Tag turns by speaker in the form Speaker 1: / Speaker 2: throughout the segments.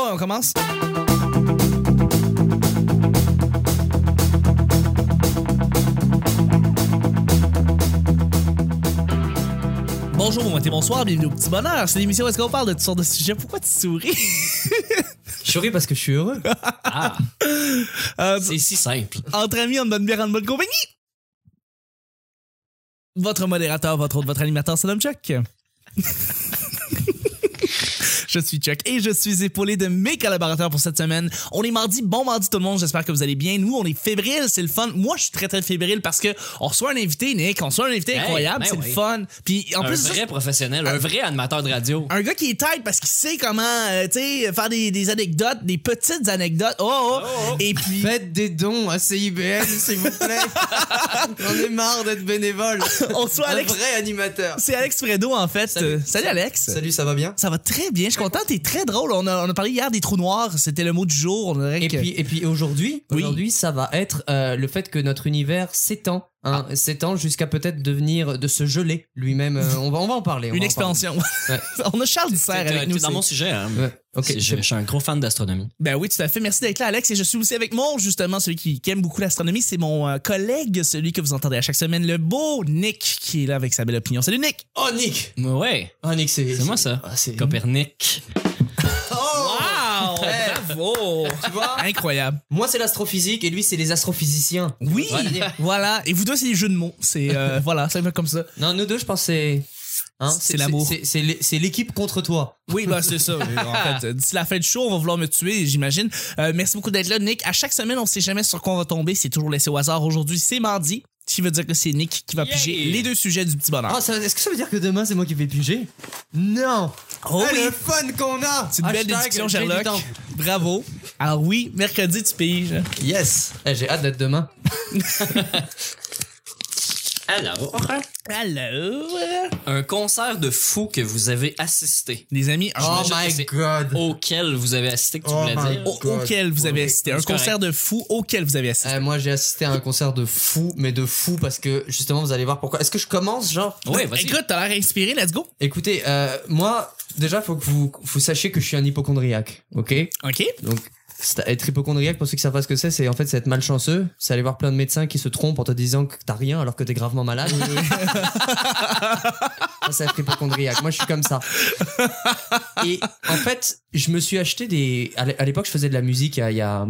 Speaker 1: Bon, on commence? Bonjour, bon matin, bonsoir, bienvenue au Petit Bonheur. C'est l'émission où est-ce qu'on parle de toutes sortes de sujets. Pourquoi tu souris?
Speaker 2: Je souris parce que je suis heureux.
Speaker 3: Ah,
Speaker 1: Euh,
Speaker 3: c'est si simple.
Speaker 1: entre amis, en bonne bière, en bonne compagnie. Votre modérateur, votre autre, votre animateur, c'est l'homme Chuck. Je suis Chuck et je suis épaulé de mes collaborateurs pour cette semaine. On est mardi, bon mardi tout le monde, j'espère que vous allez bien. Nous, on est fébrile, c'est le fun. Moi, je suis très très fébrile parce que on reçoit un invité, Nick, on reçoit un invité
Speaker 3: Hey,
Speaker 1: incroyable,
Speaker 3: ben
Speaker 1: c'est
Speaker 3: oui.
Speaker 1: le fun. Puis en
Speaker 3: un
Speaker 1: plus,
Speaker 3: vrai professionnel, un vrai animateur de radio.
Speaker 1: un gars qui est tight parce qu'il sait comment, euh, tu sais, faire des, des anecdotes, des petites anecdotes. Oh, oh.
Speaker 3: oh.
Speaker 1: Et puis,
Speaker 2: Faites des dons à CIBL, s'il vous plaît. J'en ai marre d'être bénévole.
Speaker 1: on reçoit
Speaker 2: Un
Speaker 1: Alex.
Speaker 2: vrai animateur.
Speaker 1: C'est Alex Fredo en fait.
Speaker 2: Salut.
Speaker 1: Salut Alex.
Speaker 2: Salut, ça va bien?
Speaker 1: Ça va très bien, je content, t'es très drôle. On a, on a parlé hier des trous noirs, c'était le mot du jour. On
Speaker 2: Et
Speaker 1: que-
Speaker 2: puis, et puis aujourd'hui,
Speaker 1: Oui.
Speaker 2: aujourd'hui, ça va être euh, le fait que notre univers s'étend. Hein, s'étend jusqu'à peut-être devenir de se geler lui-même. Euh, on, va, on va en parler.
Speaker 1: une expansion.
Speaker 2: Ouais.
Speaker 1: on a Charles Disser
Speaker 3: T'es-
Speaker 1: avec nous.
Speaker 3: dans mon sujet. Hein.
Speaker 2: Ouais.
Speaker 3: Je, suis un gros fan d'astronomie.
Speaker 1: Ben oui, tout à fait. Merci d'être là, Alex. Et je suis aussi avec mon, justement, celui qui, qui aime beaucoup l'astronomie. C'est mon euh, collègue, celui que vous entendez à chaque semaine, le beau Nick, qui est là avec sa belle opinion. Salut Nick!
Speaker 2: Oh, Nick!
Speaker 3: Ouais,
Speaker 2: Oh, Nick, c'est.
Speaker 3: c'est moi ça.
Speaker 2: Ah,
Speaker 3: Copernic.
Speaker 2: Oh!
Speaker 1: Bravo!
Speaker 2: Tu vois?
Speaker 1: Incroyable.
Speaker 2: Moi, c'est l'astrophysique et lui, c'est les astrophysiciens.
Speaker 1: Oui! Voilà. Et vous deux, c'est des jeux de mots. C'est, euh, voilà, c'est un peu comme ça.
Speaker 2: Non, nous deux, je pense que c'est. Hein,
Speaker 1: C'est l'amour.
Speaker 2: c'est- C'est l'é- c'est l'équipe contre toi.
Speaker 1: Oui, bah c'est ça. En fait, d'ici la fin du show, on va vouloir me tuer, j'imagine. Euh, merci beaucoup d'être là, Nick. À chaque semaine, on sait jamais sur quoi on va tomber. C'est toujours laissé au hasard. Aujourd'hui, c'est mardi. Ce qui veut dire que c'est Nick qui va
Speaker 3: Yeah.
Speaker 1: piger les deux sujets du petit bonheur.
Speaker 2: Ah, ça- est-ce que ça veut dire que demain, c'est moi qui vais piger? Non!
Speaker 1: Oh
Speaker 2: Ah,
Speaker 1: oui.
Speaker 2: le fun qu'on a!
Speaker 1: C'est une belle
Speaker 2: Hashtag
Speaker 1: déduction,
Speaker 2: j'ai du
Speaker 1: Sherlock.
Speaker 2: temps.
Speaker 1: Bravo. Alors oui, mercredi, tu piges.
Speaker 2: Yes! Eh, j'ai hâte d'être demain.
Speaker 3: Alors,
Speaker 1: Alors,
Speaker 3: un concert de fou que vous avez assisté.
Speaker 1: les amis, un-
Speaker 2: Oh my god!
Speaker 3: Auquel vous avez assisté que tu
Speaker 2: Oh
Speaker 3: voulais dire.
Speaker 2: God.
Speaker 1: auquel vous avez assisté. Un
Speaker 3: correct.
Speaker 1: concert de fou auquel vous avez assisté.
Speaker 2: Euh, moi, j'ai assisté à un concert de fou, mais de fou parce que justement, vous allez voir pourquoi. Est-ce que je commence, genre?
Speaker 3: Ouais, vas-y.
Speaker 1: Écoute, t'as l'air inspiré, let's go.
Speaker 2: Écoutez, euh, moi, déjà, faut que vous, vous sachiez que je suis un hypochondriaque, ok?
Speaker 1: OK.
Speaker 2: Donc, être hypochondriaque, pour ceux qui savent pas ce que c'est, c'est en fait c'est être malchanceux, c'est aller voir plein de médecins qui se trompent en te disant que t'as rien alors que t'es gravement malade. ça, c'est être hypochondriaque. Moi, je suis comme ça. Et en fait, je me suis acheté des. À l'é- à l'époque, je faisais de la musique. Il y a,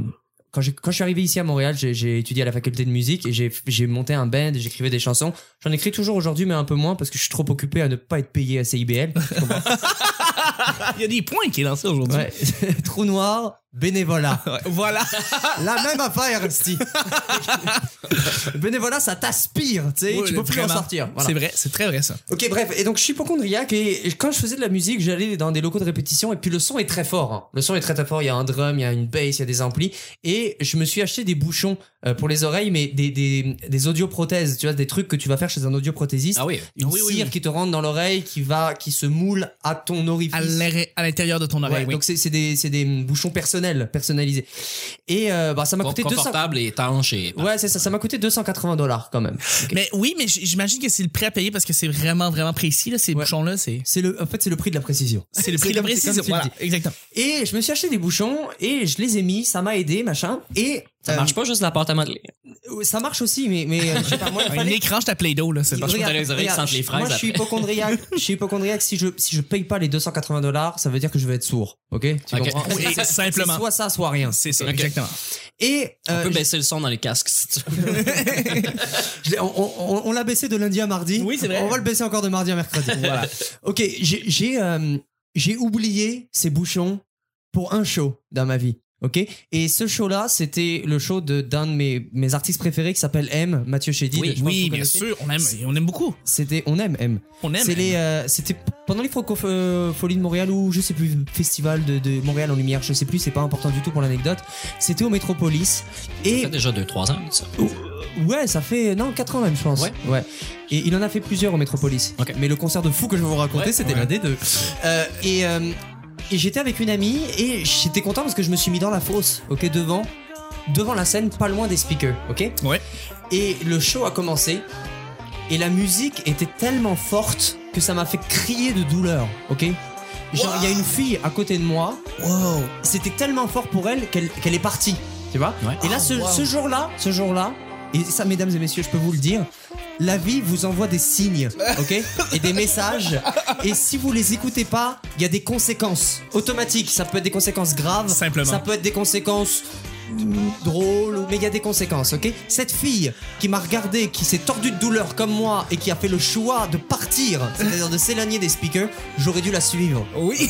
Speaker 2: Quand, quand je suis arrivé ici à Montréal, j'ai étudié à la faculté de musique et j'ai j'ai monté un band et j'écrivais des chansons. J'en écris toujours aujourd'hui, mais un peu moins parce que je suis trop occupé à ne pas être payé à CIBL.
Speaker 1: Il y a des points qui est lancé aujourd'hui.
Speaker 2: Ouais. Trou noir, bénévolat.
Speaker 1: Voilà.
Speaker 2: La même affaire, Sti. Bénévolat, ça t'aspire, tu sais,
Speaker 1: Ouais,
Speaker 2: tu peux plus en
Speaker 1: vraiment.
Speaker 2: sortir. Voilà.
Speaker 1: C'est vrai, c'est très vrai ça.
Speaker 2: Ok, bref, et donc je suis hypochondriaque et et quand je faisais de la musique, j'allais dans des locaux de répétition et puis le son est très fort. hein. Le son est très très fort, il y a un drum, il y a une bass, il y a des amplis et je me suis acheté des bouchons euh, pour les oreilles, mais des, des, des audioprothèses, tu vois, des trucs que tu vas faire chez un audioprothésiste.
Speaker 3: Ah oui.
Speaker 2: Une
Speaker 1: Oui, oui,
Speaker 2: cire
Speaker 1: oui.
Speaker 2: qui te rentre dans l'oreille, qui va, qui se moule à ton orifice.
Speaker 1: À l'intérieur de ton oreille,
Speaker 2: Ouais,
Speaker 1: oui.
Speaker 2: Donc c'est c'est des, c'est des bouchons personnels, personnalisés. Et euh, bah, ça m'a coûté 200...
Speaker 3: Confortable et étanche et.
Speaker 2: Ouais, c'est ça. Ça m'a coûté 280 dollars quand même.
Speaker 1: Mais oui, mais j'imagine que c'est le prêt à payer parce que c'est vraiment, vraiment précis, là, ces
Speaker 2: Ouais.
Speaker 1: bouchons-là. C'est
Speaker 2: C'est le, en fait, c'est le prix de la précision.
Speaker 1: c'est le prix de la précision. Voilà, exactement.
Speaker 2: Et je me suis acheté des bouchons et je les ai mis. Ça m'a aidé, machin. Et
Speaker 3: Ça
Speaker 2: euh,
Speaker 3: marche pas juste la pâte à modeler.
Speaker 2: Ça marche aussi, mais mais euh, je sais pas moi. il
Speaker 1: Un
Speaker 2: fallait-
Speaker 1: écran, je ta Play-Doh, là. C'est pas
Speaker 3: Regarde, les oreilles sentent les fraises
Speaker 2: Moi, je suis hypochondriaque. je suis hypochondriaque. Si je si je paye pas les 280 dollars, ça veut dire que je vais être sourd. Ok? Tu
Speaker 3: Ok.
Speaker 2: comprends?
Speaker 1: Oui,
Speaker 2: C'est-
Speaker 1: simplement.
Speaker 2: Soit ça, soit rien.
Speaker 1: C'est ça,
Speaker 3: Ok.
Speaker 1: exactement.
Speaker 2: Et
Speaker 3: On
Speaker 2: euh,
Speaker 3: peut baisser le son dans les casques si tu veux.
Speaker 2: je on, on- on l'a baissé de lundi à mardi.
Speaker 1: Oui, c'est vrai.
Speaker 2: On va le baisser encore de mardi à mercredi.
Speaker 1: Voilà.
Speaker 2: Ok, j'ai j'ai euh, j'ai oublié ces bouchons pour un show dans ma vie. Ok, et ce show-là, c'était le show de d'un de mes, mes artistes préférés qui s'appelle M, Mathieu Chédid.
Speaker 1: Oui, bien sûr. On aime, on aime beaucoup.
Speaker 2: C'était on aime M.
Speaker 1: On aime.
Speaker 2: Euh, c'était pendant les Francofolies de Montréal ou je sais plus festival de, de Montréal en lumière, je sais plus, c'est pas important du tout pour l'anecdote. C'était au Métropolis
Speaker 3: Ça fait déjà 2-3 ans, ça.
Speaker 2: ouais, ça fait non 4 ans même je pense.
Speaker 3: Ouais.
Speaker 2: ouais. Et il en a fait plusieurs au Métropolis. Mais le concert de fou que je vais vous raconter,
Speaker 3: Ouais.
Speaker 2: c'était
Speaker 1: Ouais.
Speaker 2: l'un des deux. Euh, et euh, et j'étais avec une amie et j'étais content parce que je me suis mis dans la fosse, ok, devant devant la scène, pas loin des speakers, ok?
Speaker 1: Ouais.
Speaker 2: Et le show a commencé et la musique était tellement forte que ça m'a fait crier de douleur, ok? Genre il y a une fille à côté de moi.
Speaker 1: Wow.
Speaker 2: C'était tellement fort pour elle qu'elle est partie. Tu vois?
Speaker 3: Ouais.
Speaker 2: Et là,
Speaker 1: Oh,
Speaker 2: ce, ce jour-là, ce jour-là, et ça, mesdames et messieurs, je peux vous le dire, la vie vous envoie des signes, ok Et des messages. Et si vous les écoutez pas, il y a des conséquences automatiques. Ça peut être des conséquences graves.
Speaker 1: Simplement.
Speaker 2: Ça peut être des conséquences drôles, mais il y a des conséquences, ok? Cette fille qui m'a regardé, qui s'est tordue de douleur comme moi et qui a fait le choix de partir, c'est-à-dire de s'éloigner des speakers, j'aurais dû la suivre.
Speaker 1: Oui.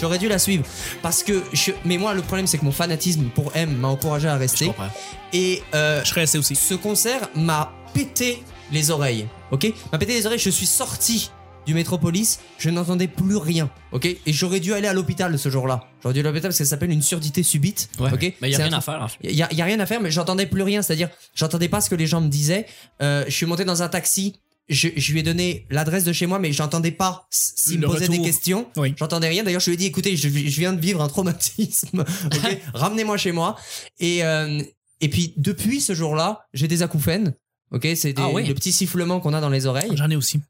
Speaker 2: J'aurais dû la suivre. Parce que, je... mais moi, le problème, c'est que mon fanatisme pour M m'a encouragé à
Speaker 3: Je
Speaker 2: rester.
Speaker 3: comprends.
Speaker 2: Et euh,
Speaker 1: Je serais resté aussi.
Speaker 2: ce concert m'a pété les oreilles. Ok? M'a pété les oreilles. Je suis sorti du Métropolis. Je n'entendais plus rien. Ok? Et j'aurais dû aller à l'hôpital ce jour-là. J'aurais dû aller à l'hôpital parce que ça s'appelle une surdité subite.
Speaker 3: Ouais.
Speaker 2: Ok?
Speaker 3: Mais il y a
Speaker 2: un
Speaker 3: rien à faire,
Speaker 2: il y a, il y a rien à faire, mais j'entendais plus rien. C'est-à-dire, j'entendais pas ce que les gens me disaient. Euh, je suis monté dans un taxi. Je, je lui ai donné l'adresse de chez moi, mais j'entendais pas s'il me posait des questions.
Speaker 1: Oui.
Speaker 2: J'entendais rien. D'ailleurs, je lui ai dit, écoutez, je, je viens de vivre un traumatisme. ok? Ramenez-moi chez moi. Et, euh, et puis, depuis ce jour-là, j'ai des acouphènes. Ok, c'est des-
Speaker 3: Ah oui.
Speaker 2: le petit sifflement qu'on a dans les oreilles.
Speaker 1: J'en ai aussi.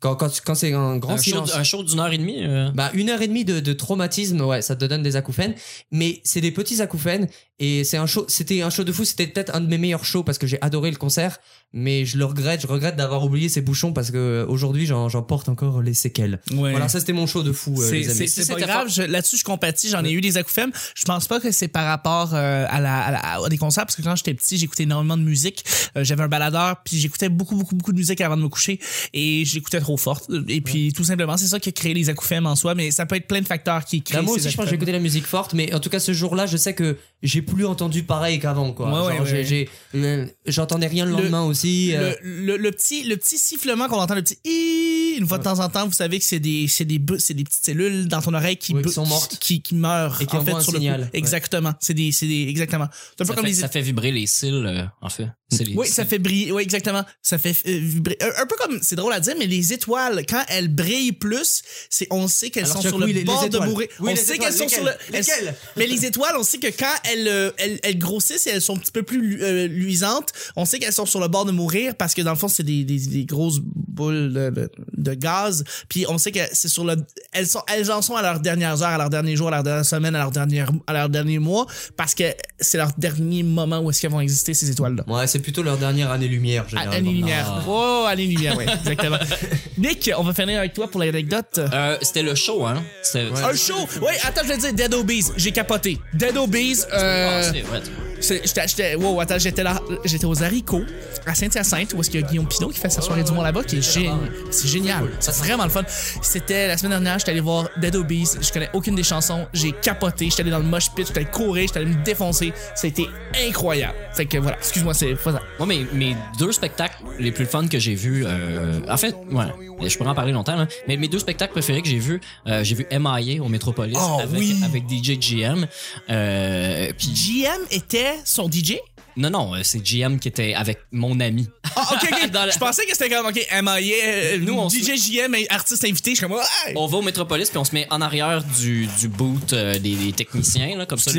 Speaker 2: Quand, quand, quand c'est un grand
Speaker 3: Un show,
Speaker 2: silence.
Speaker 3: un show d'une heure et demie. euh,
Speaker 2: Bah, une heure et demie de, de traumatisme, ouais, ça te donne des acouphènes. Mais c'est des petits acouphènes et c'est un show, c'était un show de fou. C'était peut-être un de mes meilleurs shows parce que j'ai adoré le concert. Mais je le regrette, je regrette d'avoir oublié ces bouchons parce que aujourd'hui j'en, j'en porte encore les séquelles.
Speaker 1: Ouais.
Speaker 2: Voilà, ça c'était mon show de fou, euh,
Speaker 1: C'est
Speaker 2: les amis.
Speaker 1: c'est- c'est pas grave, je- là-dessus je compatis, j'en ai eu des acouphènes. Je pense pas que c'est par rapport euh, à, la, à, la- à des concerts parce que quand j'étais petit, j'écoutais énormément de musique. Euh, J'avais un baladeur puis j'écoutais beaucoup beaucoup beaucoup de musique avant de me coucher et j'écoutais trop forte et puis tout simplement c'est ça qui a créé les acouphènes en soi mais ça peut être plein de facteurs qui créent
Speaker 2: Bah, moi
Speaker 1: ces
Speaker 2: aussi, je pense que j'ai écouté la musique forte, mais en tout cas, ce jour-là, je sais que j'ai plus entendu pareil qu'avant, quoi.
Speaker 1: Ouais,
Speaker 2: Genre,
Speaker 1: ouais, ouais,
Speaker 2: j'ai-
Speaker 1: ouais.
Speaker 2: j'ai- euh, j'entendais rien le
Speaker 1: Le-
Speaker 2: lendemain aussi. euh,
Speaker 1: le, le, le petit le petit sifflement qu'on entend le petit Ih une fois de temps en temps vous savez que c'est des c'est des c'est des petites cellules dans ton oreille qui
Speaker 2: Oui, qui
Speaker 1: bu-
Speaker 2: sont mortes.
Speaker 1: qui, qui meurent
Speaker 2: Et qui
Speaker 1: en fait
Speaker 2: envoient un
Speaker 1: sur le
Speaker 2: signal.
Speaker 1: coup.
Speaker 2: Ouais.
Speaker 1: exactement c'est des c'est des exactement
Speaker 3: ça,
Speaker 1: comme
Speaker 3: fait,
Speaker 1: les
Speaker 3: ça fait vibrer les cils, euh, en fait. C'est les
Speaker 1: Oui, ça fait briller. Oui, exactement. Ça fait euh, vibrer. Un, un peu comme, c'est drôle à dire, mais les étoiles, quand elles brillent plus, c'est, on sait qu'elles
Speaker 2: Alors,
Speaker 1: sont sur le bord de mourir.
Speaker 2: Oui,
Speaker 1: on sait
Speaker 2: étoiles,
Speaker 1: qu'elles sont sur le.
Speaker 2: lesquelles?
Speaker 1: elles-
Speaker 2: Lesquelles?
Speaker 1: mais les étoiles, on sait que quand elles, euh, elles, elles grossissent et elles sont un petit peu plus lu- euh, luisantes, on sait qu'elles sont sur le bord de mourir parce que dans le fond, c'est des, des, des grosses boules de, de, de gaz. Puis on sait que c'est sur le. Elles, sont, elles en sont à leurs dernières heures, à leurs derniers jours, à leur dernière semaine, à leur dernier, à leur dernier mois parce que c'est leur dernier moment où est-ce qu'elles vont exister, ces étoiles-là.
Speaker 2: Ouais, c'est plutôt leur dernière année-lumière,
Speaker 1: À-
Speaker 2: généralement.
Speaker 1: Année lumière. Oh, année lumière, oui, exactement. Nick, on va finir avec toi pour l'anecdote.
Speaker 3: Euh, c'était le show, hein? C'était.
Speaker 1: Un show! Oui, attends, je vais te dire, Dead Obies, j'ai capoté. Dead Obies, euh,
Speaker 3: Ah, c'est vrai.
Speaker 1: c'est- j'étais, j'étais, wow, attends, j'étais là, j'étais aux haricots, à Saint-Hyacinthe, où est-ce qu'il y a Guillaume Pinot qui fait sa soirée du mois là-bas, qui est génial. C'est génial. C'est vraiment le fun. C'était la semaine dernière, j'étais allé voir Dead Obies, je connais aucune des chansons, j'ai capoté, j'étais allé dans le mosh pit, j'étais allé courir, j'étais allé me défoncer. Ça a été incroyable. Fait que voilà, excuse-moi, c'est faisant.
Speaker 3: Moi, mes, mes deux spectacles les plus fun que j'ai vus, euh, en fait, ouais, je pourrais en parler longtemps, là, mais mes deux spectacles préférés que j'ai vus, euh, j'ai vu MIA au Metropolis
Speaker 1: Oh,
Speaker 3: avec,
Speaker 1: oui.
Speaker 3: avec DJ GM. Euh, puis,
Speaker 1: GM était son DJ?
Speaker 3: Non, non, euh, c'est GM qui était avec mon ami.
Speaker 1: Ah, ok, ok.
Speaker 3: La-
Speaker 1: Je pensais que c'était comme, ok, MIA, euh,
Speaker 3: Nous, on
Speaker 1: DJ JM, artiste invité. Je suis comme, ouais.
Speaker 3: On va au Metropolis puis on se met en arrière du, du boot euh, des, des techniciens là, comme ça.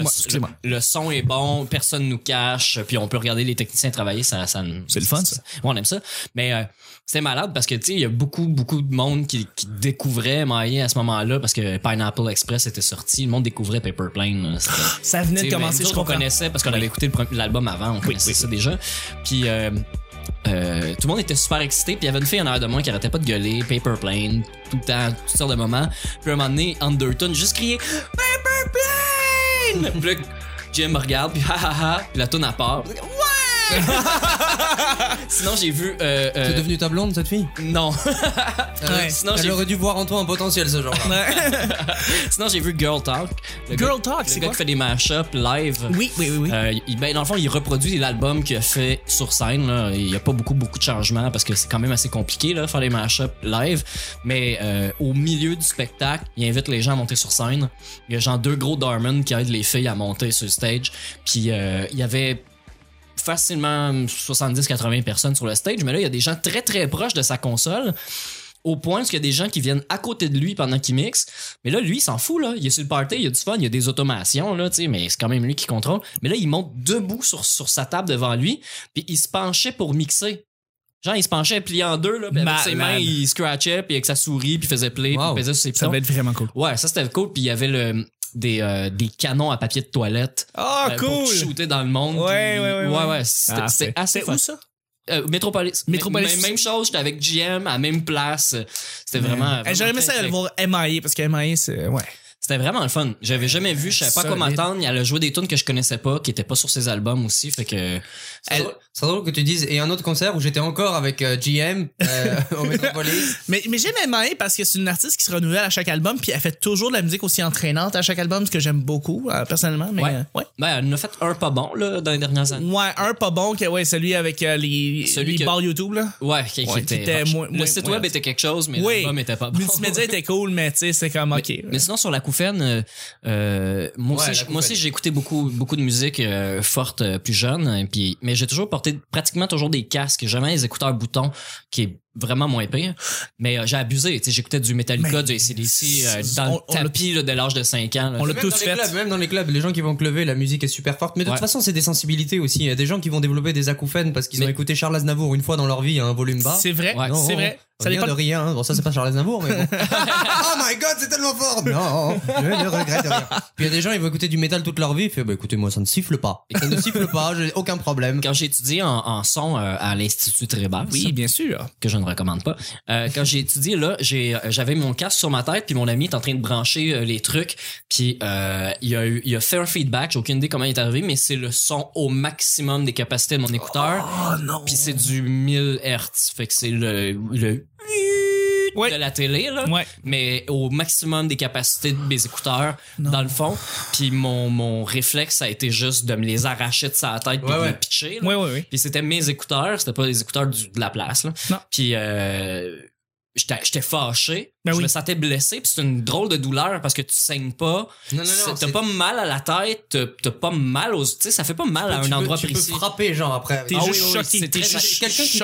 Speaker 3: Le, son est bon, personne nous cache, puis on peut regarder les techniciens travailler. Ça, ça,
Speaker 1: C'est le fun, ça.
Speaker 3: Ouais, on aime ça. Mais euh, c'était malade parce que tu sais, il y a beaucoup, beaucoup de monde qui, qui découvrait Maïe à ce moment-là parce que Pineapple Express était sorti. Le monde découvrait Paper Plane. là.
Speaker 1: Ça venait de commencer, je
Speaker 3: autres, on connaissait parce qu'on avait écouté l'album avant, on connaissait ça déjà. Puis euh, euh, tout le monde était super excité, puis il y avait une fille en arrière de moi qui arrêtait pas de gueuler, Paper Plane, tout le temps, toutes sortes de moments. Puis à un moment donné, Undertone, juste crier Paper Plane! Puis là, Jim me regarde, puis ha ha ha, puis la tune à part. Ouais! Sinon, j'ai vu. Euh, euh,
Speaker 2: C'est devenu ta blonde, cette fille?
Speaker 3: Non.
Speaker 1: Ouais.
Speaker 3: Sinon,
Speaker 2: Elle
Speaker 3: j'ai
Speaker 2: aurait dû voir en toi un potentiel ce jour-là.
Speaker 3: sinon, j'ai vu Girl Talk. Le
Speaker 1: Girl
Speaker 3: gars-
Speaker 1: Talk,
Speaker 3: le
Speaker 1: c'est
Speaker 3: gars
Speaker 1: quoi?
Speaker 3: qui fait des mashups live.
Speaker 1: Oui, oui, oui, oui.
Speaker 3: Euh, il, ben, dans le fond, il reproduit l'album qu'il a fait sur scène. Là. Il n'y a pas beaucoup, beaucoup de changements parce que c'est quand même assez compliqué là, faire des mashups live. Mais euh, au milieu du spectacle, il invite les gens à monter sur scène. Il y a genre deux gros Darman qui aident les filles à monter sur le stage. Puis euh, il y avait facilement 70-80 personnes sur le stage. Mais là, il y a des gens très, très proches de sa console au point qu'il y a des gens qui viennent à côté de lui pendant qu'il mixe. Mais là, lui, il s'en fout, là. Il est sur le party, il y a du fun, il y a des automations, mais c'est quand même lui qui contrôle. Mais là, il monte debout sur, sur sa table devant lui, puis il se penchait pour mixer. Genre, il se penchait plié en deux, là, puis avec ses mains, il scratchait, puis avec sa souris, puis faisait play, puis
Speaker 2: Wow.
Speaker 3: il pesait sur ses
Speaker 1: Ça va être vraiment cool.
Speaker 3: Ouais, ça c'était cool, puis il y avait le des, euh, des canons à papier de toilette
Speaker 1: Ah,
Speaker 3: euh, pour
Speaker 1: cool!
Speaker 3: shooter dans le monde.
Speaker 1: Ouais,
Speaker 3: puis-
Speaker 1: ouais, ouais,
Speaker 3: ouais,
Speaker 1: ouais.
Speaker 3: ouais, c'était
Speaker 1: Ah,
Speaker 3: c'était
Speaker 1: c'est-
Speaker 3: assez
Speaker 1: c'est
Speaker 3: fun.
Speaker 1: où ça?
Speaker 3: Euh, Metropolis.
Speaker 1: Metropolis
Speaker 3: Même,
Speaker 1: aussi.
Speaker 3: même chose, j'étais avec GM à la même place. C'était vraiment.
Speaker 1: Eh, J'aurais aimé ça aller voir MIA parce que MIA, c'est. Ouais.
Speaker 3: C'était vraiment le fun. J'avais jamais vu, je savais pas quoi m'attendre. Elle a joué des tunes que je connaissais pas, qui étaient pas sur ses albums aussi. Fait que.
Speaker 2: C'est
Speaker 3: Elle-
Speaker 2: drôle- C'est drôle que tu dises. Et un autre concert où j'étais encore avec euh, GM euh, au Metropolis.
Speaker 1: Mais, mais j'aime MIA parce que c'est une artiste qui se renouvelle à chaque album, puis elle fait toujours de la musique aussi entraînante à chaque album, ce que j'aime beaucoup, euh, personnellement. Mais,
Speaker 3: Ouais.
Speaker 1: euh, ouais.
Speaker 3: Ben, elle en a fait un pas bon, là, dans les dernières années.
Speaker 1: Ouais, un pas bon, que, ouais, celui avec euh, les,
Speaker 3: Celui
Speaker 1: les
Speaker 3: que-
Speaker 1: bars YouTube, là.
Speaker 3: Ouais, qui, qui
Speaker 1: Ouais, qui
Speaker 3: était.
Speaker 1: était moins-
Speaker 3: le
Speaker 1: moins-
Speaker 3: site web était quelque chose, mais
Speaker 1: Oui.
Speaker 3: l'album était pas bon.
Speaker 1: Multimédia était cool, mais tu sais, c'est comme, ok.
Speaker 3: Mais sinon sur la Couffaine, euh, euh, moi
Speaker 2: Ouais,
Speaker 3: aussi, moi j'ai écouté beaucoup beaucoup de musique euh, forte euh, plus jeune, et puis mais j'ai toujours porté pratiquement toujours des casques, jamais les écouteurs boutons, qui est vraiment moins pire. Mais euh, j'ai abusé, tu sais, j'écoutais du Metallica,
Speaker 1: Mais
Speaker 3: du ACDC euh, dans
Speaker 1: on-
Speaker 3: le tapis là, l'âge de 5 ans. là.
Speaker 1: On l'a tous fait.
Speaker 2: clubs, même dans les clubs, les gens qui vont cluver, la musique est super forte. Mais de
Speaker 3: Ouais.
Speaker 2: toute façon, c'est des sensibilités aussi. Il y a des gens qui vont développer des acouphènes parce qu'ils ont écouté Charles Aznavour une fois dans leur vie à un volume bas.
Speaker 1: C'est vrai,
Speaker 3: Ouais.
Speaker 2: Non,
Speaker 1: c'est vrai. Ça
Speaker 2: rien
Speaker 1: dépend
Speaker 2: de rien. hein. Bon, ça, c'est pas Charles Aznavour, mais bon. oh my god, c'est tellement fort! Non, je ne regrette rien. Puis il y a des gens, ils vont écouter du métal toute leur vie. Ils font, bah écoutez, moi, ça ne siffle pas. Et ça ne siffle pas, j'ai aucun problème.
Speaker 3: Quand j'ai étudié en, en son euh, à l'Institut Trébas,
Speaker 1: Oui, bien sûr.
Speaker 3: que je ne recommande pas. Euh, quand j'ai étudié là, j'ai euh, j'avais mon casque sur ma tête puis mon ami est en train de brancher euh, les trucs puis euh, il a eu il a fait un feedback, j'ai aucune idée comment il est arrivé mais c'est le son au maximum des capacités de mon écouteur
Speaker 1: Oh non.
Speaker 3: puis c'est du 1000 Hz, fait que c'est le le
Speaker 1: Ouais.
Speaker 3: de la télé là
Speaker 1: Ouais.
Speaker 3: mais au maximum des capacités de mes écouteurs
Speaker 1: Non.
Speaker 3: dans le fond puis mon mon réflexe a été juste de me les arracher de sa tête puis
Speaker 2: Ouais,
Speaker 3: de
Speaker 2: ouais.
Speaker 3: les pitcher là.
Speaker 1: Ouais, ouais, ouais.
Speaker 3: Puis c'était mes écouteurs, c'était pas les écouteurs du- de la place. Là.
Speaker 1: Non.
Speaker 3: Puis euh, j'étais fâché.
Speaker 1: Ben
Speaker 3: je
Speaker 1: oui.
Speaker 3: me sentais blessé. Puis c'est une drôle de douleur parce que tu saignes pas.
Speaker 2: Non, non,
Speaker 3: C'est-
Speaker 2: non.
Speaker 3: T'as pas mal à la tête. t'as- pas mal aux... Tu sais, ça fait pas mal à
Speaker 2: tu
Speaker 3: un
Speaker 2: peux-
Speaker 3: endroit
Speaker 2: tu
Speaker 3: précis.
Speaker 2: peux frapper, genre, après.
Speaker 1: T'es
Speaker 3: Ah
Speaker 1: juste
Speaker 3: oui,
Speaker 1: choqué. T'es juste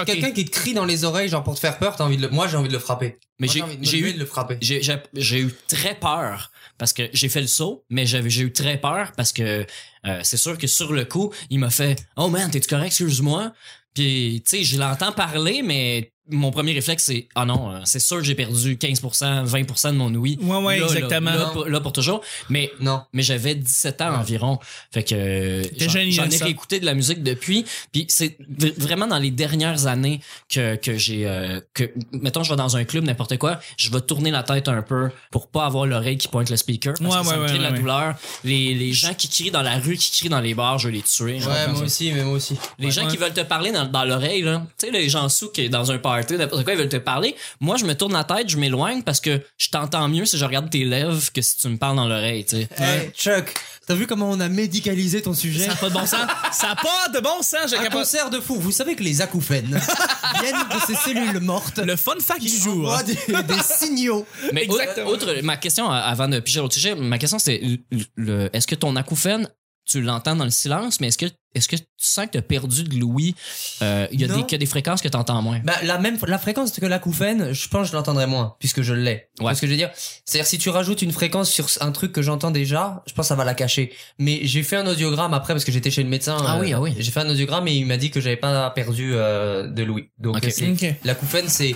Speaker 2: Quelqu'un qui, qui te crie dans les oreilles, genre pour te faire peur, t'as envie de le, moi j'ai envie de le frapper.
Speaker 3: Mais j'ai eu
Speaker 2: de le frapper.
Speaker 3: j'ai eu très peur parce que j'ai fait le saut mais j'avais j'ai eu très peur parce que euh, c'est sûr que sur le coup il m'a fait oh man t'es tu correct? Excuse-moi puis tu sais je l'entends parler mais mon premier réflexe c'est ah non euh, c'est sûr que j'ai perdu 15% 20% de mon ouïe
Speaker 1: Ouais, ouais,
Speaker 3: Là,
Speaker 1: exactement.
Speaker 3: là, pour, là, pour toujours mais
Speaker 2: Non.
Speaker 3: mais j'avais 17 ans environ fait que j'en ai réécouté de la musique depuis puis c'est vraiment dans les dernières années que que j'ai euh, que mettons je vais dans un club n'importe quoi je vais tourner la tête un peu pour pas avoir l'oreille qui pointe le speaker parce
Speaker 1: Ouais,
Speaker 3: que ça
Speaker 1: ouais,
Speaker 3: me
Speaker 1: ouais,
Speaker 3: crée de la
Speaker 1: ouais.
Speaker 3: douleur les les gens qui crient dans la rue qui crient dans les bars je vais les tuer
Speaker 2: Ouais, moi
Speaker 3: ça.
Speaker 2: aussi, mais moi aussi.
Speaker 3: Les gens
Speaker 1: Ouais.
Speaker 3: qui veulent te parler dans, dans l'oreille, là, tu sais, les gens sous qui est dans un party, n'importe quoi, ils veulent te parler. Moi, je me tourne la tête, je m'éloigne parce que je t'entends mieux si je regarde tes lèvres que si tu me parles dans l'oreille, tu sais.
Speaker 2: Hey, Chuck, t'as vu comment on a médicalisé ton sujet?
Speaker 1: Ça n'a pas de bon sens. Ça n'a pas de bon sens, j'ai
Speaker 2: Un
Speaker 1: capable.
Speaker 2: concert de fou. Vous savez que les acouphènes viennent de ces cellules mortes
Speaker 1: Le fun fact du jour.
Speaker 2: envoient des, des signaux.
Speaker 3: Mais
Speaker 1: Exactement.
Speaker 3: autre, autre- ma question euh, avant de piger l'autre sujet, ma question c'est le, le- est-ce que ton acouphène tu l'entends dans le silence, mais est-ce que est-ce que tu sens que tu as perdu de l'ouïe? Euh, Il y a
Speaker 2: Non.
Speaker 3: des qu'il y a des fréquences que tu entends moins.
Speaker 2: Bah, la même, la fréquence que l'acouphène, je pense que je l'entendrai moins, puisque je l'ai.
Speaker 3: Ouais.
Speaker 2: Ce que je veux dire, c'est-à-dire si tu rajoutes une fréquence sur un truc que j'entends déjà, je pense que ça va la cacher. Mais j'ai fait un audiogramme après parce que j'étais chez le médecin.
Speaker 3: Ah
Speaker 2: euh,
Speaker 3: oui, ah oui.
Speaker 2: J'ai fait un audiogramme et il m'a dit que j'avais pas perdu euh, de l'ouïe. Donc
Speaker 3: Ok.
Speaker 2: c'est
Speaker 1: Ok.
Speaker 2: l'acouphène, c'est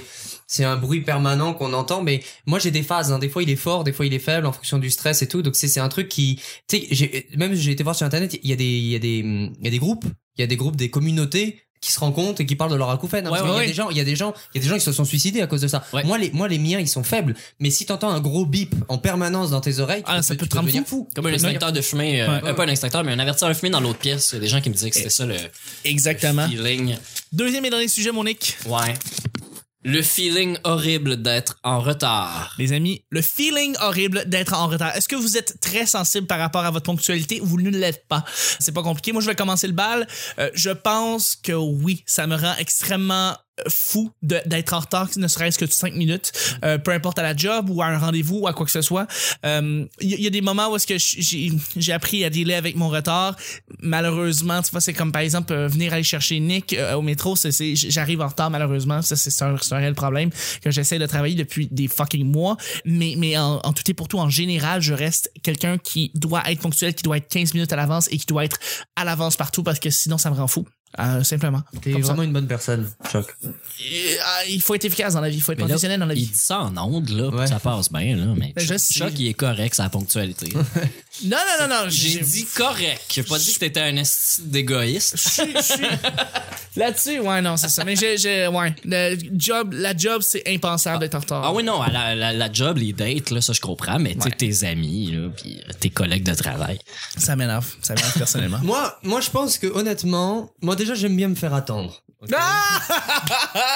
Speaker 2: c'est un bruit permanent qu'on entend. Mais moi j'ai des phases. Hein. Des fois il est fort, des fois il est faible en fonction du stress et tout. Donc c'est c'est un truc qui, tu sais, j'ai- même j'ai été voir sur internet, il y a des il y a des il y a des groupes, il y a des groupes, des communautés qui se rencontrent et qui parlent de leur acouphène. hein,
Speaker 3: Ouais, ouais,
Speaker 2: y a
Speaker 3: ouais.
Speaker 2: des gens, il y a des gens, il y a des gens qui se sont suicidés à cause de ça.
Speaker 3: Ouais.
Speaker 2: Moi les moi les miens ils sont faibles, mais si t'entends un gros bip en permanence dans tes oreilles,
Speaker 1: Ah, ça peut te rendre
Speaker 2: devenir
Speaker 1: fou.
Speaker 3: Comme un extincteur de fumée, euh,
Speaker 1: Ouais.
Speaker 3: euh, pas un extincteur, mais un avertisseur de fumée dans l'autre pièce. Il y a des gens qui me disaient que c'était ça le
Speaker 1: Exactement.
Speaker 3: feeling.
Speaker 1: Deuxième et dernier sujet, Monique.
Speaker 3: Ouais. Le feeling horrible d'être en retard.
Speaker 1: Les amis, le feeling horrible d'être en retard. Est-ce que vous êtes très sensible par rapport à votre ponctualité? Vous ne l'êtes pas. C'est pas compliqué. Moi, je vais commencer le bal. Euh, je pense que oui, ça me rend extrêmement fou d'être en retard, ne serait-ce que de 5 minutes, euh, peu importe à la job ou à un rendez-vous ou à quoi que ce soit. Euh, Il y, a des moments où est-ce que j'ai appris à dealer avec mon retard. Malheureusement, tu vois, c'est comme par exemple euh, venir aller chercher Nick au métro, c'est j'arrive en retard malheureusement. Ça, c'est un, réel problème que j'essaie de travailler depuis des fucking mois. Mais, mais en, en tout et pour tout, en général, je reste quelqu'un qui doit être ponctuel, qui doit être 15 minutes à l'avance et qui doit être à l'avance partout parce que sinon, ça me rend fou. Euh, simplement.
Speaker 2: T'es
Speaker 1: ça.
Speaker 2: vraiment une bonne personne, Choc.
Speaker 1: Et, ah, il faut être efficace dans la vie, il faut être
Speaker 3: Mais là,
Speaker 1: professionnel dans la
Speaker 3: Il
Speaker 1: vie.
Speaker 3: dit ça en ondes, là,
Speaker 2: Ouais.
Speaker 3: ça passe bien, là, mais
Speaker 1: Ben, je.
Speaker 3: Choc, il est correct, sa ponctualité.
Speaker 1: Non, non, non, non.
Speaker 3: J'ai dit correct. J'ai pas dit que t'étais un esti d'égoïste.
Speaker 1: Je suis- je suis- Là-dessus, ouais, non, c'est ça. Mais j'ai, j'ai, ouais. Le job, la job, c'est impensable d'être en retard.
Speaker 3: Ah oui, non, la, la, la job, les dates, là, ça, je comprends, mais tu sais,
Speaker 1: Ouais.
Speaker 3: tes amis, là, puis tes collègues de travail.
Speaker 1: Ça m'énerve. Ça m'énerve personnellement.
Speaker 2: Moi, moi, je pense que honnêtement, moi déjà, j'aime bien me faire attendre.
Speaker 1: ah!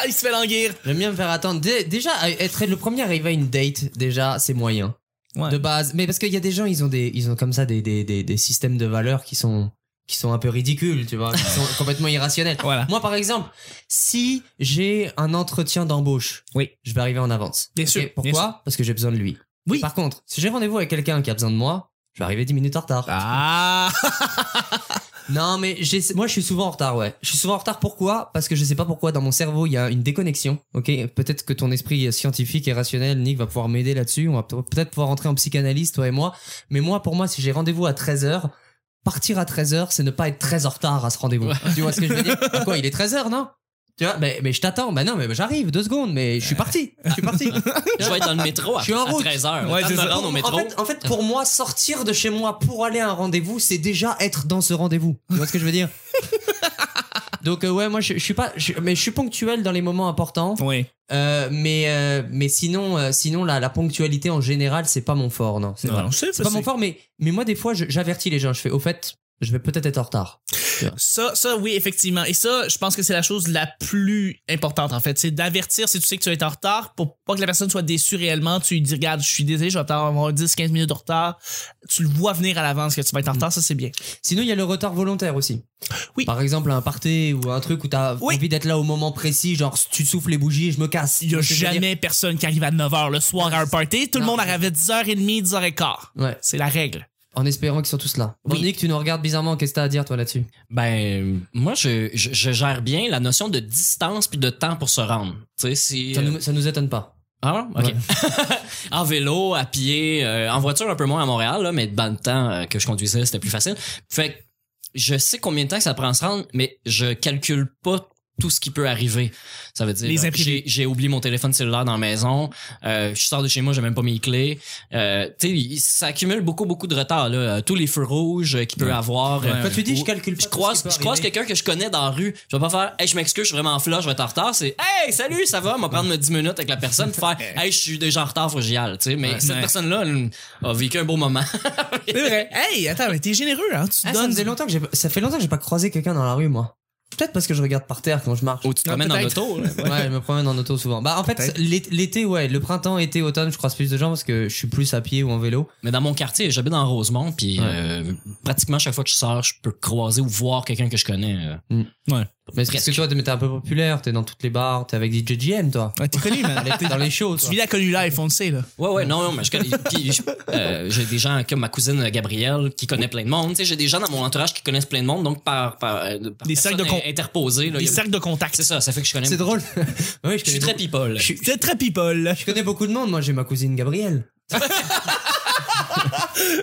Speaker 1: Il se fait languir.
Speaker 2: J'aime bien me faire attendre. Dé- déjà, être le premier arrivé à une date, déjà, c'est moyen.
Speaker 1: Ouais.
Speaker 2: De base. Mais parce qu'il y a des gens, ils ont des, ils ont comme ça des, des, des, des systèmes de valeurs qui sont, qui sont un peu ridicules, tu vois, qui sont complètement irrationnels.
Speaker 1: Voilà.
Speaker 2: Moi, par exemple, si j'ai un entretien d'embauche,
Speaker 1: Oui.
Speaker 2: je vais arriver en avance.
Speaker 1: Bien sûr, bien
Speaker 2: Pourquoi Parce que j'ai besoin de lui.
Speaker 1: Oui.
Speaker 2: Par contre, si j'ai rendez-vous avec quelqu'un qui a besoin de moi, je vais arriver 10 minutes en retard.
Speaker 1: Ah!
Speaker 2: Non, mais moi, je suis souvent en retard, ouais. Je suis souvent en retard. Pourquoi? Parce que je sais pas pourquoi dans mon cerveau il y a une déconnexion. Ok, peut-être que ton esprit scientifique et rationnel, Nick, va pouvoir m'aider là-dessus. On va peut- peut-être pouvoir rentrer en psychanalyse, toi et moi. Mais moi, pour moi, si j'ai rendez-vous à 13h, partir à 13h, c'est ne pas être très en retard à ce rendez-vous. Tu vois ce que je veux dire? Quoi, il est 13h, non? Tu vois, mais, mais je t'attends. Bah non, mais j'arrive, deux secondes, mais je suis parti. Je suis parti.
Speaker 3: Je vais être dans le métro à,
Speaker 2: Je suis en
Speaker 3: à
Speaker 2: route.
Speaker 3: 13h.
Speaker 1: Ouais,
Speaker 3: Ouais,
Speaker 1: c'est
Speaker 3: me
Speaker 1: ça.
Speaker 3: au métro.
Speaker 2: En fait, en fait, pour moi, sortir de chez moi pour aller à un rendez-vous, c'est déjà être dans ce rendez-vous. Tu vois ce que je veux dire? Donc euh, ouais, moi je, je suis pas, je- mais je suis ponctuel dans les moments importants.
Speaker 1: Oui.
Speaker 2: Euh, mais euh, mais sinon, euh, sinon la, la ponctualité en général, c'est pas mon fort, non. C'est
Speaker 1: c'est
Speaker 2: C'est pas mon fort, mais mais moi des fois, j'avertis les gens. Je fais, au fait, je vais peut-être être en retard.
Speaker 1: Ça, ça, oui, effectivement. Et ça, je pense que c'est la chose la plus importante, en fait. C'est d'avertir si tu sais que tu vas être en retard pour pas que la personne soit déçue réellement. Tu lui dis, regarde, je suis désolé, je vais peut-être avoir 10, 15 minutes de retard. Tu le vois venir à l'avance que tu vas être en retard, ça, c'est bien.
Speaker 2: Sinon, il y a le retard volontaire aussi.
Speaker 1: Oui.
Speaker 2: Par exemple, un party ou un truc où t'as
Speaker 1: Oui.
Speaker 2: envie d'être là au moment précis, genre tu souffles les bougies et je me casse.
Speaker 1: Il y a jamais personne qui arrive à 9h le soir à un party. Tout le monde arrive à 10h30, 10h15.
Speaker 2: Ouais.
Speaker 1: C'est la règle.
Speaker 2: En espérant qu'ils sont tous là.
Speaker 1: Oui.
Speaker 2: Tu nous regardes bizarrement. Qu'est-ce que t'as à dire toi là-dessus?
Speaker 3: Ben, moi, je, je, je gère bien la notion de distance puis de temps pour se rendre. Tu sais, si.
Speaker 2: ça,
Speaker 3: euh,
Speaker 2: nous, ça nous étonne pas.
Speaker 3: Ah, ok.
Speaker 2: Ouais.
Speaker 3: en vélo, à pied, euh, en voiture un peu moins à Montréal, là, mais dans le temps euh, que je conduisais, c'était plus facile. Fait que je sais combien de temps que ça prend à se rendre, mais je calcule pas tout ce qui peut arriver. Ça veut dire,
Speaker 1: Les
Speaker 3: euh, j'ai, j'ai oublié mon téléphone cellulaire dans la maison, euh, je sors de chez moi, j'ai même pas mes clés. Euh, tu sais, ça accumule beaucoup, beaucoup de retard, là. Euh, Tous les feux rouges euh, qu'il peut avoir.
Speaker 1: Ouais,
Speaker 3: euh,
Speaker 2: Quand tu dis je calcule pas
Speaker 3: je croise, je croise quelqu'un que je connais dans la rue. Je vais pas faire, hey, je m'excuse, je suis vraiment flat, je vais être en retard. C'est, hey, salut, ça va? On va prendre 10 minutes avec la personne, faire, hey, je suis déjà en retard, faut que j'y aille, tu sais. Mais
Speaker 1: Ouais.
Speaker 3: cette
Speaker 1: Ouais.
Speaker 3: personne-là, elle a vécu un beau moment.
Speaker 1: C'est vrai. Hey, attends, mais t'es généreux, hein. Tu
Speaker 2: Ah, ça,
Speaker 1: donnes.
Speaker 2: faisait longtemps que j'ai, ça fait longtemps que j'ai pas croisé quelqu'un dans la rue, moi. Peut-être parce que je regarde par terre quand je marche.
Speaker 3: Ou tu te
Speaker 1: Ah,
Speaker 3: promènes l'auto, là.
Speaker 2: Ouais, je me promène en auto souvent. Bah en fait, l'été, ouais, le printemps, été, automne, je croise plus de gens parce que je suis plus à pied ou en vélo.
Speaker 3: Mais dans mon quartier, j'habite dans Rosemont, puis
Speaker 2: Ouais.
Speaker 3: euh, pratiquement chaque fois que je sors, je peux croiser ou voir quelqu'un que je connais. euh.
Speaker 1: Ouais.
Speaker 2: Mais c'est parce que toi, t'es t'es un peu populaire, t'es dans toutes les bars, t'es avec DJ GM, toi.
Speaker 1: Ouais, t'es connu, man.
Speaker 2: T'es dans les shows,
Speaker 1: Tu
Speaker 2: toi.
Speaker 1: vis la connu live, on le sait, là.
Speaker 3: Ouais, ouais, non, non, mais je connais. euh, j'ai des gens comme ma cousine Gabrielle qui connaît plein de monde. Tu sais, j'ai des gens dans mon entourage qui connaissent plein de monde, donc par, par, euh, par
Speaker 1: Des cercles de con-
Speaker 3: interposées, là,
Speaker 1: Des
Speaker 3: a-
Speaker 1: cercles de contact.
Speaker 3: C'est ça, ça fait que je connais.
Speaker 2: C'est drôle. oui, je
Speaker 3: suis très people.
Speaker 2: Je suis-
Speaker 1: très people.
Speaker 2: Je connais beaucoup de monde. Moi, j'ai ma cousine Gabrielle.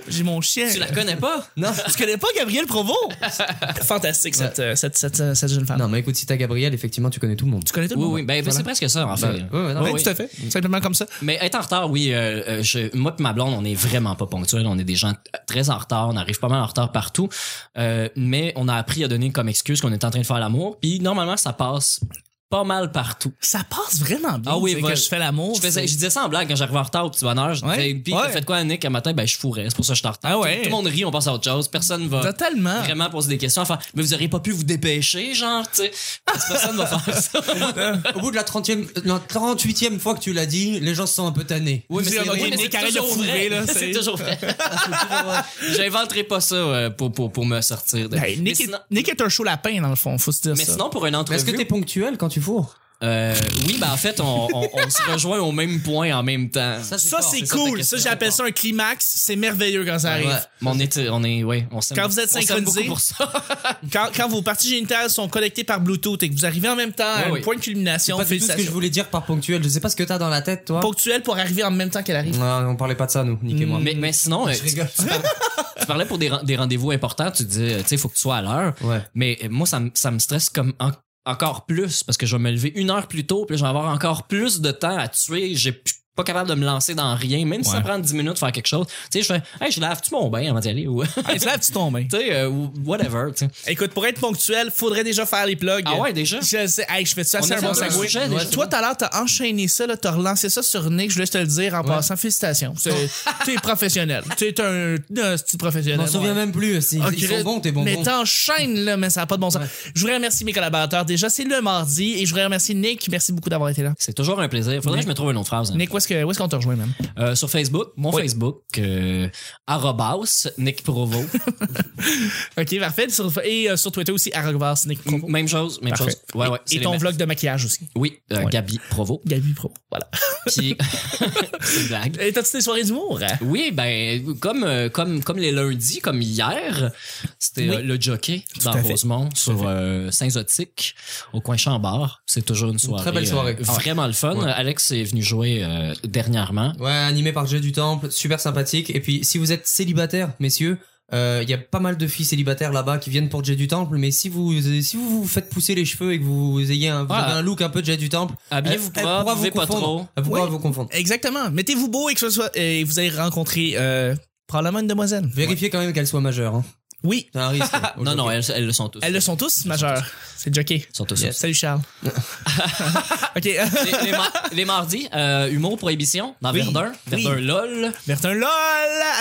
Speaker 1: J'ai mon chien.
Speaker 3: Tu la connais pas?
Speaker 2: Non.
Speaker 1: Tu connais pas Gabriel Provo? Fantastique, cette, euh, cette, cette, euh, cette jeune femme.
Speaker 2: Non, mais écoute, si t'as Gabrielle, effectivement, tu connais tout le monde.
Speaker 1: Tu connais tout le
Speaker 3: Oui,
Speaker 1: monde.
Speaker 3: oui, ben, ben,
Speaker 1: Voilà.
Speaker 3: c'est presque ça, en fait.
Speaker 2: Ouais, non,
Speaker 1: Ouais,
Speaker 3: oui.
Speaker 1: tout à fait. Simplement comme ça.
Speaker 3: Mais être en retard, oui, euh, euh, je, moi et ma blonde, on est vraiment pas ponctuels. On est des gens très en retard. On arrive pas mal en retard partout. Euh, mais on a appris à donner comme excuse qu'on est en train de faire l'amour. Puis normalement, ça passe pas mal partout.
Speaker 1: Ça passe vraiment bien.
Speaker 3: Ah oui, voilà.
Speaker 1: que je fais l'amour.
Speaker 3: Je, faisais, je disais ça en blague quand j'arrivais en retard au petit bonheur. Je
Speaker 1: Ouais.
Speaker 3: disais, puis
Speaker 1: Ouais.
Speaker 3: t'as fait quoi, Annick, un matin? Ben, je fourrais. C'est pour ça que je suis en retard.
Speaker 1: Ah
Speaker 3: Tout-
Speaker 1: ouais.
Speaker 3: Tout, le monde rit, on passe à autre chose. Personne va
Speaker 1: Totalement.
Speaker 3: vraiment poser des questions. Enfin, mais vous auriez pas pu vous dépêcher, genre, tu sais. Parce que Personne va faire ça.
Speaker 2: Au bout de la 30e, la 38e fois que tu l'as dit, les gens se sont un peu tannés.
Speaker 3: Oui, mais
Speaker 1: C'est
Speaker 3: oui, mais
Speaker 1: Nick,
Speaker 3: toujours
Speaker 1: fourrer,
Speaker 3: vrai.
Speaker 1: là,
Speaker 3: C'est toujours vrai. J'inventerai pas ça euh, pour, pour, pour me sortir de. Mais,
Speaker 1: Nick, est, Nick un chaud lapin, dans le fond. Faut se dire
Speaker 3: mais
Speaker 1: ça.
Speaker 3: sinon, pour une
Speaker 2: Mais
Speaker 3: entrevue.
Speaker 2: est-ce que t'es ponctuel quand tu
Speaker 3: euh, oui, ben en fait, on, on, on se rejoint au même point en même temps.
Speaker 1: ça,
Speaker 2: fort,
Speaker 1: c'est
Speaker 3: c'est
Speaker 1: cool. Ça, j'appelle
Speaker 3: c'est
Speaker 1: ça un climax. C'est merveilleux quand ça arrive.
Speaker 2: Ouais.
Speaker 3: Mais on est, on est, ouais, on s'aime.
Speaker 1: Quand vous êtes synchronisés.
Speaker 3: beaucoup pour ça.
Speaker 1: Quand, quand vos parties génitales sont connectées par Bluetooth et que vous arrivez en même temps à
Speaker 3: Ouais,
Speaker 1: un
Speaker 3: oui.
Speaker 1: point de culmination,
Speaker 2: Pas du tout ce que je voulais dire par ponctuel. Je sais pas ce que t'as dans la tête, toi.
Speaker 1: Ponctuel pour arriver en même temps qu'elle arrive.
Speaker 2: Non, on parlait pas de ça, nous, Nick et moi.
Speaker 3: mais, mais sinon, euh,
Speaker 2: Je rigole.
Speaker 3: tu parlais pour des, ren- des rendez-vous importants, tu dis, tu sais, il faut que tu sois à l'heure.
Speaker 2: Ouais.
Speaker 3: Mais euh, moi, ça, me- ça me stresse comme en- encore plus parce que je vais me lever une heure plus tôt, puis je vais avoir encore plus de temps à tuer. J'ai suis pas capable de me lancer dans rien, même si ça prend 10 minutes de faire quelque chose. Tu sais, je fais, hey, je lave-tu mon bain avant d'y aller ou, tu
Speaker 1: Hey, tu laves, tu tombes. hein.
Speaker 3: sais, euh, whatever, tu.
Speaker 1: Écoute, pour être ponctuel, faudrait déjà faire les plugs.
Speaker 3: Ah ouais, déjà?
Speaker 1: Je sais, hey, je fais ça,
Speaker 3: On
Speaker 1: c'est
Speaker 3: a
Speaker 1: un bon segway.
Speaker 3: sujet, déjà.
Speaker 1: Toi, tout à l'heure, t'as enchaîné ça, là, t'as relancé ça sur Nick, je voulais te le dire en passant. Félicitations. T'es professionnel. T'es un, un style
Speaker 2: Je
Speaker 1: professionnel.
Speaker 2: m'en souviens
Speaker 1: Ouais.
Speaker 2: même plus. Si,
Speaker 1: Ah,
Speaker 2: ils sont bons, t'es bon.
Speaker 1: Mais
Speaker 2: bon.
Speaker 1: t'enchaînes, là, mais ça n'a pas de bon sens. Je voudrais remercier mes collaborateurs. Déjà, c'est le mardi et je voudrais remercier Nick. Merci beaucoup d'avoir été là.
Speaker 3: C'est toujours un plaisir. Faudrait que je me trouve une autre phrase. hein.
Speaker 1: Nick, est-ce que- où est-ce qu'on te rejoint, même?
Speaker 3: Euh, sur Facebook, mon
Speaker 1: Oui.
Speaker 3: Facebook, euh, arrobas, Nick Provo.
Speaker 1: Ok, parfait. Sur- et euh, sur Twitter aussi, arrobas Nick Provo.
Speaker 3: même chose, même
Speaker 1: Parfait.
Speaker 3: chose. Ouais, ouais.
Speaker 1: Et ton vlog de maquillage aussi.
Speaker 3: Oui, euh,
Speaker 1: Ouais.
Speaker 3: Gabi Provo.
Speaker 1: Gabi Pro. Voilà.
Speaker 3: Puis, c'est une blague.
Speaker 1: Et t'as-tu des soirées d'humour? hein?
Speaker 3: Oui, ben comme euh, comme comme les lundis, comme hier, c'était
Speaker 1: Oui.
Speaker 3: euh, le jockey dans
Speaker 1: à fait.
Speaker 3: Rosemont sur euh, Saint-Zotique au coin Chambord. C'est toujours une soirée,
Speaker 2: très belle soirée.
Speaker 3: euh, vraiment le fun.
Speaker 2: Ouais.
Speaker 3: Alex est venu jouer euh, dernièrement.
Speaker 2: Ouais, animé par Jeu du Temple, super sympathique. Et puis, si vous êtes célibataire, messieurs, euh, il y a pas mal de filles célibataires là-bas qui viennent pour Jet du Temple. Mais si vous si vous vous faites pousser les cheveux et que vous ayez un, vous avez un look un peu Jet du Temple,
Speaker 3: Habillez-vous pas, buvez pas trop.
Speaker 2: Elle pourra
Speaker 1: Oui.
Speaker 2: vous confondre.
Speaker 1: Exactement. Mettez-vous beau et que ce soit, et vous allez rencontrer, euh, probablement une demoiselle.
Speaker 2: Vérifiez quand même qu'elle soit majeure. Hein.
Speaker 1: Oui.
Speaker 2: C'est un risque.
Speaker 3: Non, non, elles, elles le sont tous.
Speaker 1: Elles le sont tous, majeures. C'est jockey.
Speaker 3: Elles sont tous.
Speaker 2: Yes.
Speaker 1: Salut Charles. ok.
Speaker 3: Les, les mar- les mardis, euh, humour prohibition dans
Speaker 1: Oui.
Speaker 3: Verdun.
Speaker 1: Oui.
Speaker 3: Verdun LOL.
Speaker 1: Bertin LOL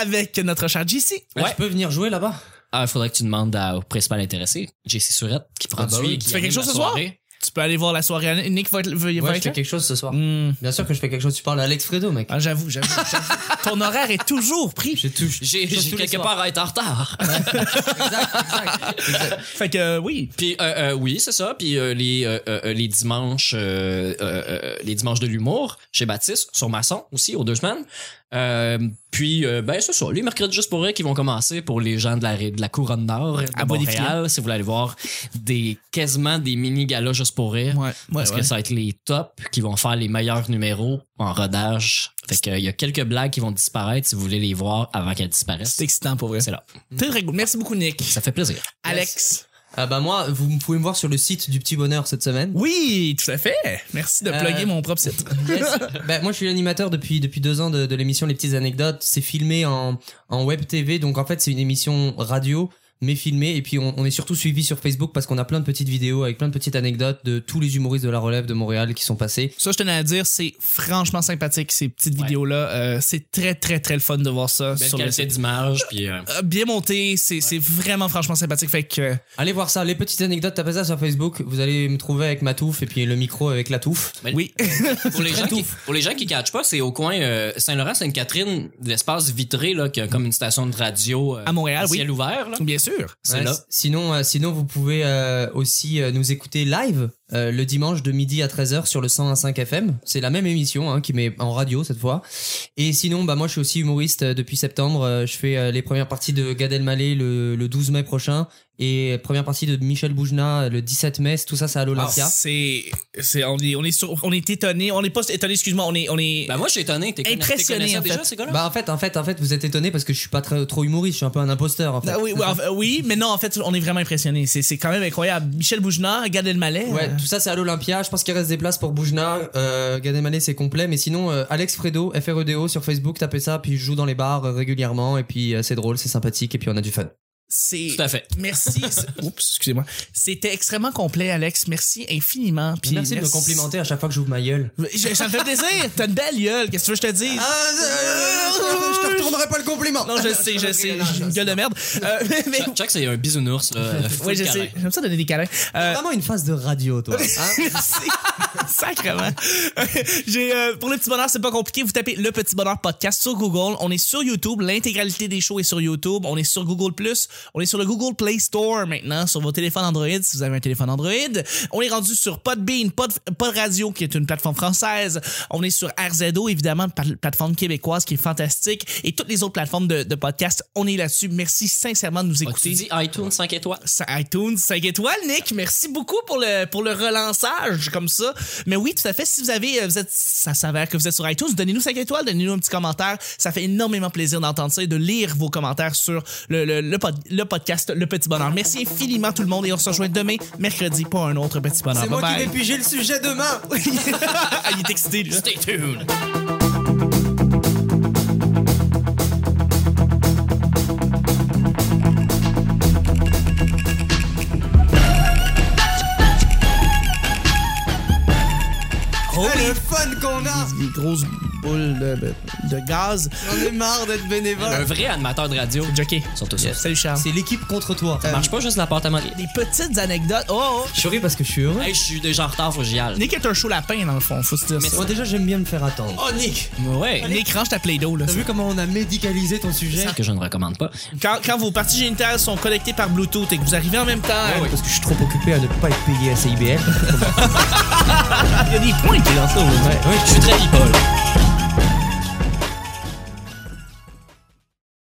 Speaker 1: avec notre cher JC.
Speaker 2: Ouais. Je peux venir jouer là-bas.
Speaker 3: Ah, il faudrait que tu demandes à- au principal intéressé, JC Surette, qui
Speaker 2: Ah, bah
Speaker 3: produit.
Speaker 2: oui.
Speaker 3: qui
Speaker 1: Tu fais quelque chose ce soir?
Speaker 3: soirée.
Speaker 1: Tu peux aller voir la soirée. Nick va, être- va,
Speaker 2: Ouais, je
Speaker 1: être
Speaker 2: fais
Speaker 1: là?
Speaker 2: quelque chose ce soir.
Speaker 1: Hmm.
Speaker 2: Bien sûr que je fais quelque chose. Tu parles à Alex Fredo, mec.
Speaker 1: Ah, j'avoue, j'avoue. Ton horaire est toujours pris.
Speaker 2: J'ai je- les
Speaker 3: quelque part à être en retard.
Speaker 2: Exact, exact, exact.
Speaker 1: Fait que euh, oui.
Speaker 3: Puis euh, euh, oui, c'est ça. Puis euh, les euh, euh, les dimanches euh, euh, euh, les dimanches de l'humour chez Baptiste sur Masson aussi aux deux semaines. Euh, puis euh, ben c'est ça. Les mercredis juste pour rire qui vont commencer pour les gens de la de la couronne nord de
Speaker 1: À
Speaker 3: Montréal. Si vous voulez aller voir des quasiment des mini galas juste pour rire.
Speaker 1: Ouais, ouais,
Speaker 3: Parce
Speaker 1: ouais.
Speaker 3: que ça va être les tops qui vont faire les meilleurs numéros en rodage. Fait que, euh, il y a quelques blagues qui vont disparaître si vous voulez les voir avant qu'elles disparaissent.
Speaker 1: C'est excitant pour vrai.
Speaker 3: C'est là.
Speaker 1: Très, très cool. Merci beaucoup, Nick.
Speaker 3: Ça fait plaisir.
Speaker 1: Alex.
Speaker 2: Ah bah moi, vous pouvez me voir sur le site du Petit Bonheur cette semaine.
Speaker 1: Oui, tout à fait. Merci de
Speaker 2: Euh,
Speaker 1: plugger mon propre site.
Speaker 2: Yes. Ben, moi, je suis l'animateur depuis depuis deux ans de, de l'émission Les Petites Anecdotes. C'est filmé en en web TV, donc en fait, c'est une émission radio mais filmée. Et puis, on, on est surtout suivi sur Facebook parce qu'on a plein de petites vidéos avec plein de petites anecdotes de tous les humoristes de la relève de Montréal qui sont passés.
Speaker 1: Ça, je tenais à dire, c'est franchement sympathique, ces petites
Speaker 3: Ouais.
Speaker 1: vidéos-là. Euh, c'est très, très, très le fun de voir ça
Speaker 3: Belle
Speaker 1: sur le
Speaker 3: qualité d'image. Puis, euh,
Speaker 1: Euh, bien monté, c'est c'est vraiment, franchement sympathique. Fait que,
Speaker 2: Allez voir ça, les petites anecdotes. Tapez ça sur Facebook. Vous allez me trouver avec ma touffe et puis le micro avec la touffe.
Speaker 3: mais
Speaker 1: oui.
Speaker 3: pour, les gens qui, pour les gens qui catchent pas, c'est au coin euh, Saint-Laurent-Sainte-Catherine, l'espace vitré, là, qui a comme une station de radio euh,
Speaker 1: À Montréal,
Speaker 3: ciel ouvert. Là.
Speaker 1: bien sûr.
Speaker 3: C'est
Speaker 2: Ouais,
Speaker 3: là.
Speaker 2: s- Sinon, euh, sinon vous pouvez euh, aussi euh, nous écouter live euh, le dimanche de midi à 13h sur le 101.5 FM. C'est la même émission hein, qui met en radio cette fois. Et sinon, bah moi je suis aussi humoriste depuis septembre. Euh, je fais euh, les premières parties de Gad Elmaleh le, le 12 mai prochain et première partie de Michel Boujna le 17 mai. Tout ça, c'est à l'Olympia.
Speaker 1: Ah, C'est, c'est, on est, on est sur, on est étonné. On n'est pas étonné, excuse-moi, on est, on est.
Speaker 3: Ben moi, je suis étonné. T'es
Speaker 1: Impressionné, en
Speaker 3: déjà,
Speaker 1: fait.
Speaker 3: ces gars-là?
Speaker 2: Bah en fait, en fait, en fait, vous êtes étonné parce que je suis pas très, trop humoriste. Je suis un peu un imposteur. En fait.
Speaker 1: Ah oui, oui, enfin, oui, mais non, en fait, on est vraiment impressionné. C'est, c'est quand même incroyable. Michel Boujna, Gad Elmaleh.
Speaker 2: Ouais,
Speaker 1: euh,
Speaker 2: tout ça c'est à l'Olympia. Je pense qu'il reste des places pour Boujna. Euh, Gad Elmaleh c'est complet, mais sinon euh, Alex Fredo, FREDO sur Facebook, tapez ça, puis je joue dans les bars euh, régulièrement, et puis euh, c'est drôle, c'est sympathique, et puis on a du fun.
Speaker 1: C'est.
Speaker 3: Tout à fait.
Speaker 1: Merci. Oups, excusez-moi. C'était extrêmement complet, Alex. Merci infiniment. Puis
Speaker 2: merci, de me complimenter à chaque fois que j'ouvre ma gueule.
Speaker 1: Je- Ça me fait plaisir. T'as une belle gueule. Qu'est-ce que tu veux que je te dise?
Speaker 2: je te retournerai pas le compliment.
Speaker 1: Non, je sais, je sais. J'ai une gueule de merde. Euh, mais, mais-
Speaker 3: Check, c'est un bisounours.
Speaker 1: Oui, je sais. J'aime ça donner des câlins. Euh,
Speaker 2: Vraiment une phase de radio, toi. hein?
Speaker 1: Merci. Sacrement. J'ai euh, pour le petit bonheur, c'est pas compliqué. Vous tapez le petit bonheur podcast sur Google. On est sur YouTube. L'intégralité des shows est sur YouTube. On est sur Google On est sur le Google Play Store maintenant, sur vos téléphones Android, si vous avez un téléphone Android. On est rendu sur Podbean, Pod, Pod Radio, qui est une plateforme française. On est sur RZO, évidemment, une plateforme québécoise qui est fantastique. Et toutes les autres plateformes de, de podcast, on est là-dessus. Merci sincèrement de nous
Speaker 3: Tu
Speaker 1: écouter.
Speaker 3: dis iTunes 5 étoiles?
Speaker 1: ITunes 5 étoiles, Nick. Merci beaucoup pour le, pour le relançage comme ça. Mais oui, tout à fait. Si vous avez, euh, vous êtes, ça s'avère que vous êtes sur iTunes, donnez-nous 5 étoiles, donnez-nous un petit commentaire. Ça fait énormément plaisir d'entendre ça et de lire vos commentaires sur le, le, le, pod- le podcast Le Petit Bonheur. Merci infiniment tout le monde et on se rejoint demain, mercredi, pour un autre Petit Bonheur.
Speaker 2: C'est moi qui
Speaker 1: Bye
Speaker 2: vais piger le sujet demain.
Speaker 1: Il est excité, lui.
Speaker 3: Stay tuned.
Speaker 1: Oh
Speaker 2: le fun qu'on a.
Speaker 1: Des grosses boules de, de- de gaz.
Speaker 2: J'en ai marre d'être
Speaker 3: Un
Speaker 2: bénévole.
Speaker 3: vrai animateur de radio.
Speaker 1: Jockey.
Speaker 3: Surtout ça.
Speaker 1: Salut Charles.
Speaker 2: C'est l'équipe contre toi.
Speaker 3: Ça marche pas juste la porte à Marie.
Speaker 1: Des petites anecdotes. Oh, oh.
Speaker 2: Je suis heureux parce que je suis heureux.
Speaker 3: Hey, je suis déjà en retard, faut que j'y aille.
Speaker 1: Nick est un chaud lapin dans le fond, faut se dire ça.
Speaker 2: Moi déjà j'aime bien me faire attendre. Oh Nick,
Speaker 3: Ouais.
Speaker 1: Nick, range ta Play-Doh, là.
Speaker 2: t'as vu comment on a médicalisé ton sujet?
Speaker 3: Que je ne recommande pas.
Speaker 1: Quand, quand vos parties génitales sont connectées par Bluetooth et que vous arrivez en même temps,
Speaker 2: Parce que je suis trop occupé à ne pas être payé à CIBL.
Speaker 1: il y a des points qui est dans ça.
Speaker 2: Ouais.
Speaker 3: Je suis très people.